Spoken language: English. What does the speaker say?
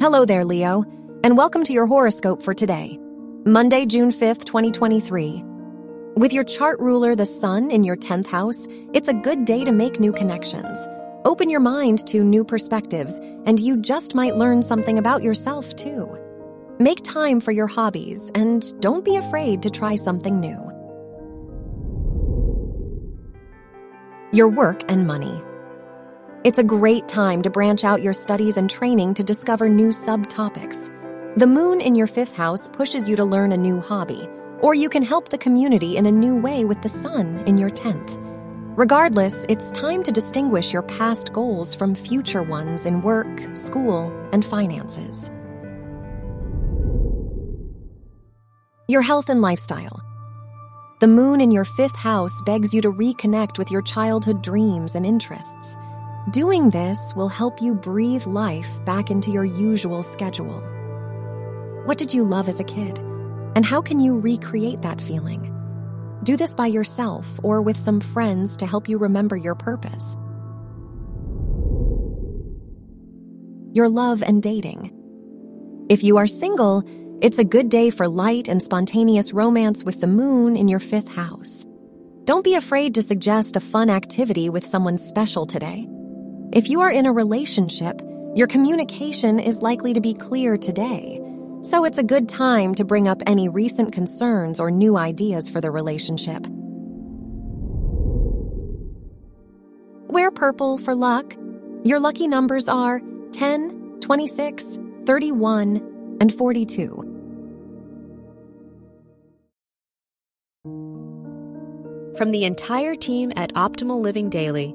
Hello there, Leo, and welcome to your horoscope for today, Monday, June 5th, 2023. With your chart ruler, the sun, in your 10th house, it's a good day to make new connections. Open your mind to new perspectives, and you just might learn something about yourself, too. Make time for your hobbies, and don't be afraid to try something new. Your work and money. It's a great time to branch out your studies and training to discover new subtopics. The moon in your fifth house pushes you to learn a new hobby, or you can help the community in a new way with the sun in your 10th. Regardless, it's time to distinguish your past goals from future ones in work, school, and finances. Your health and lifestyle. The moon in your fifth house begs you to reconnect with your childhood dreams and interests. Doing this will help you breathe life back into your usual schedule. What did you love as a kid? And how can you recreate that feeling? Do this by yourself or with some friends to help you remember your purpose. Your love and dating. If you are single, it's a good day for light and spontaneous romance with the moon in your fifth house. Don't be afraid to suggest a fun activity with someone special today. If you are in a relationship, your communication is likely to be clear today, so it's a good time to bring up any recent concerns or new ideas for the relationship. Wear purple for luck. Your lucky numbers are 10, 26, 31, and 42. From the entire team at Optimal Living Daily,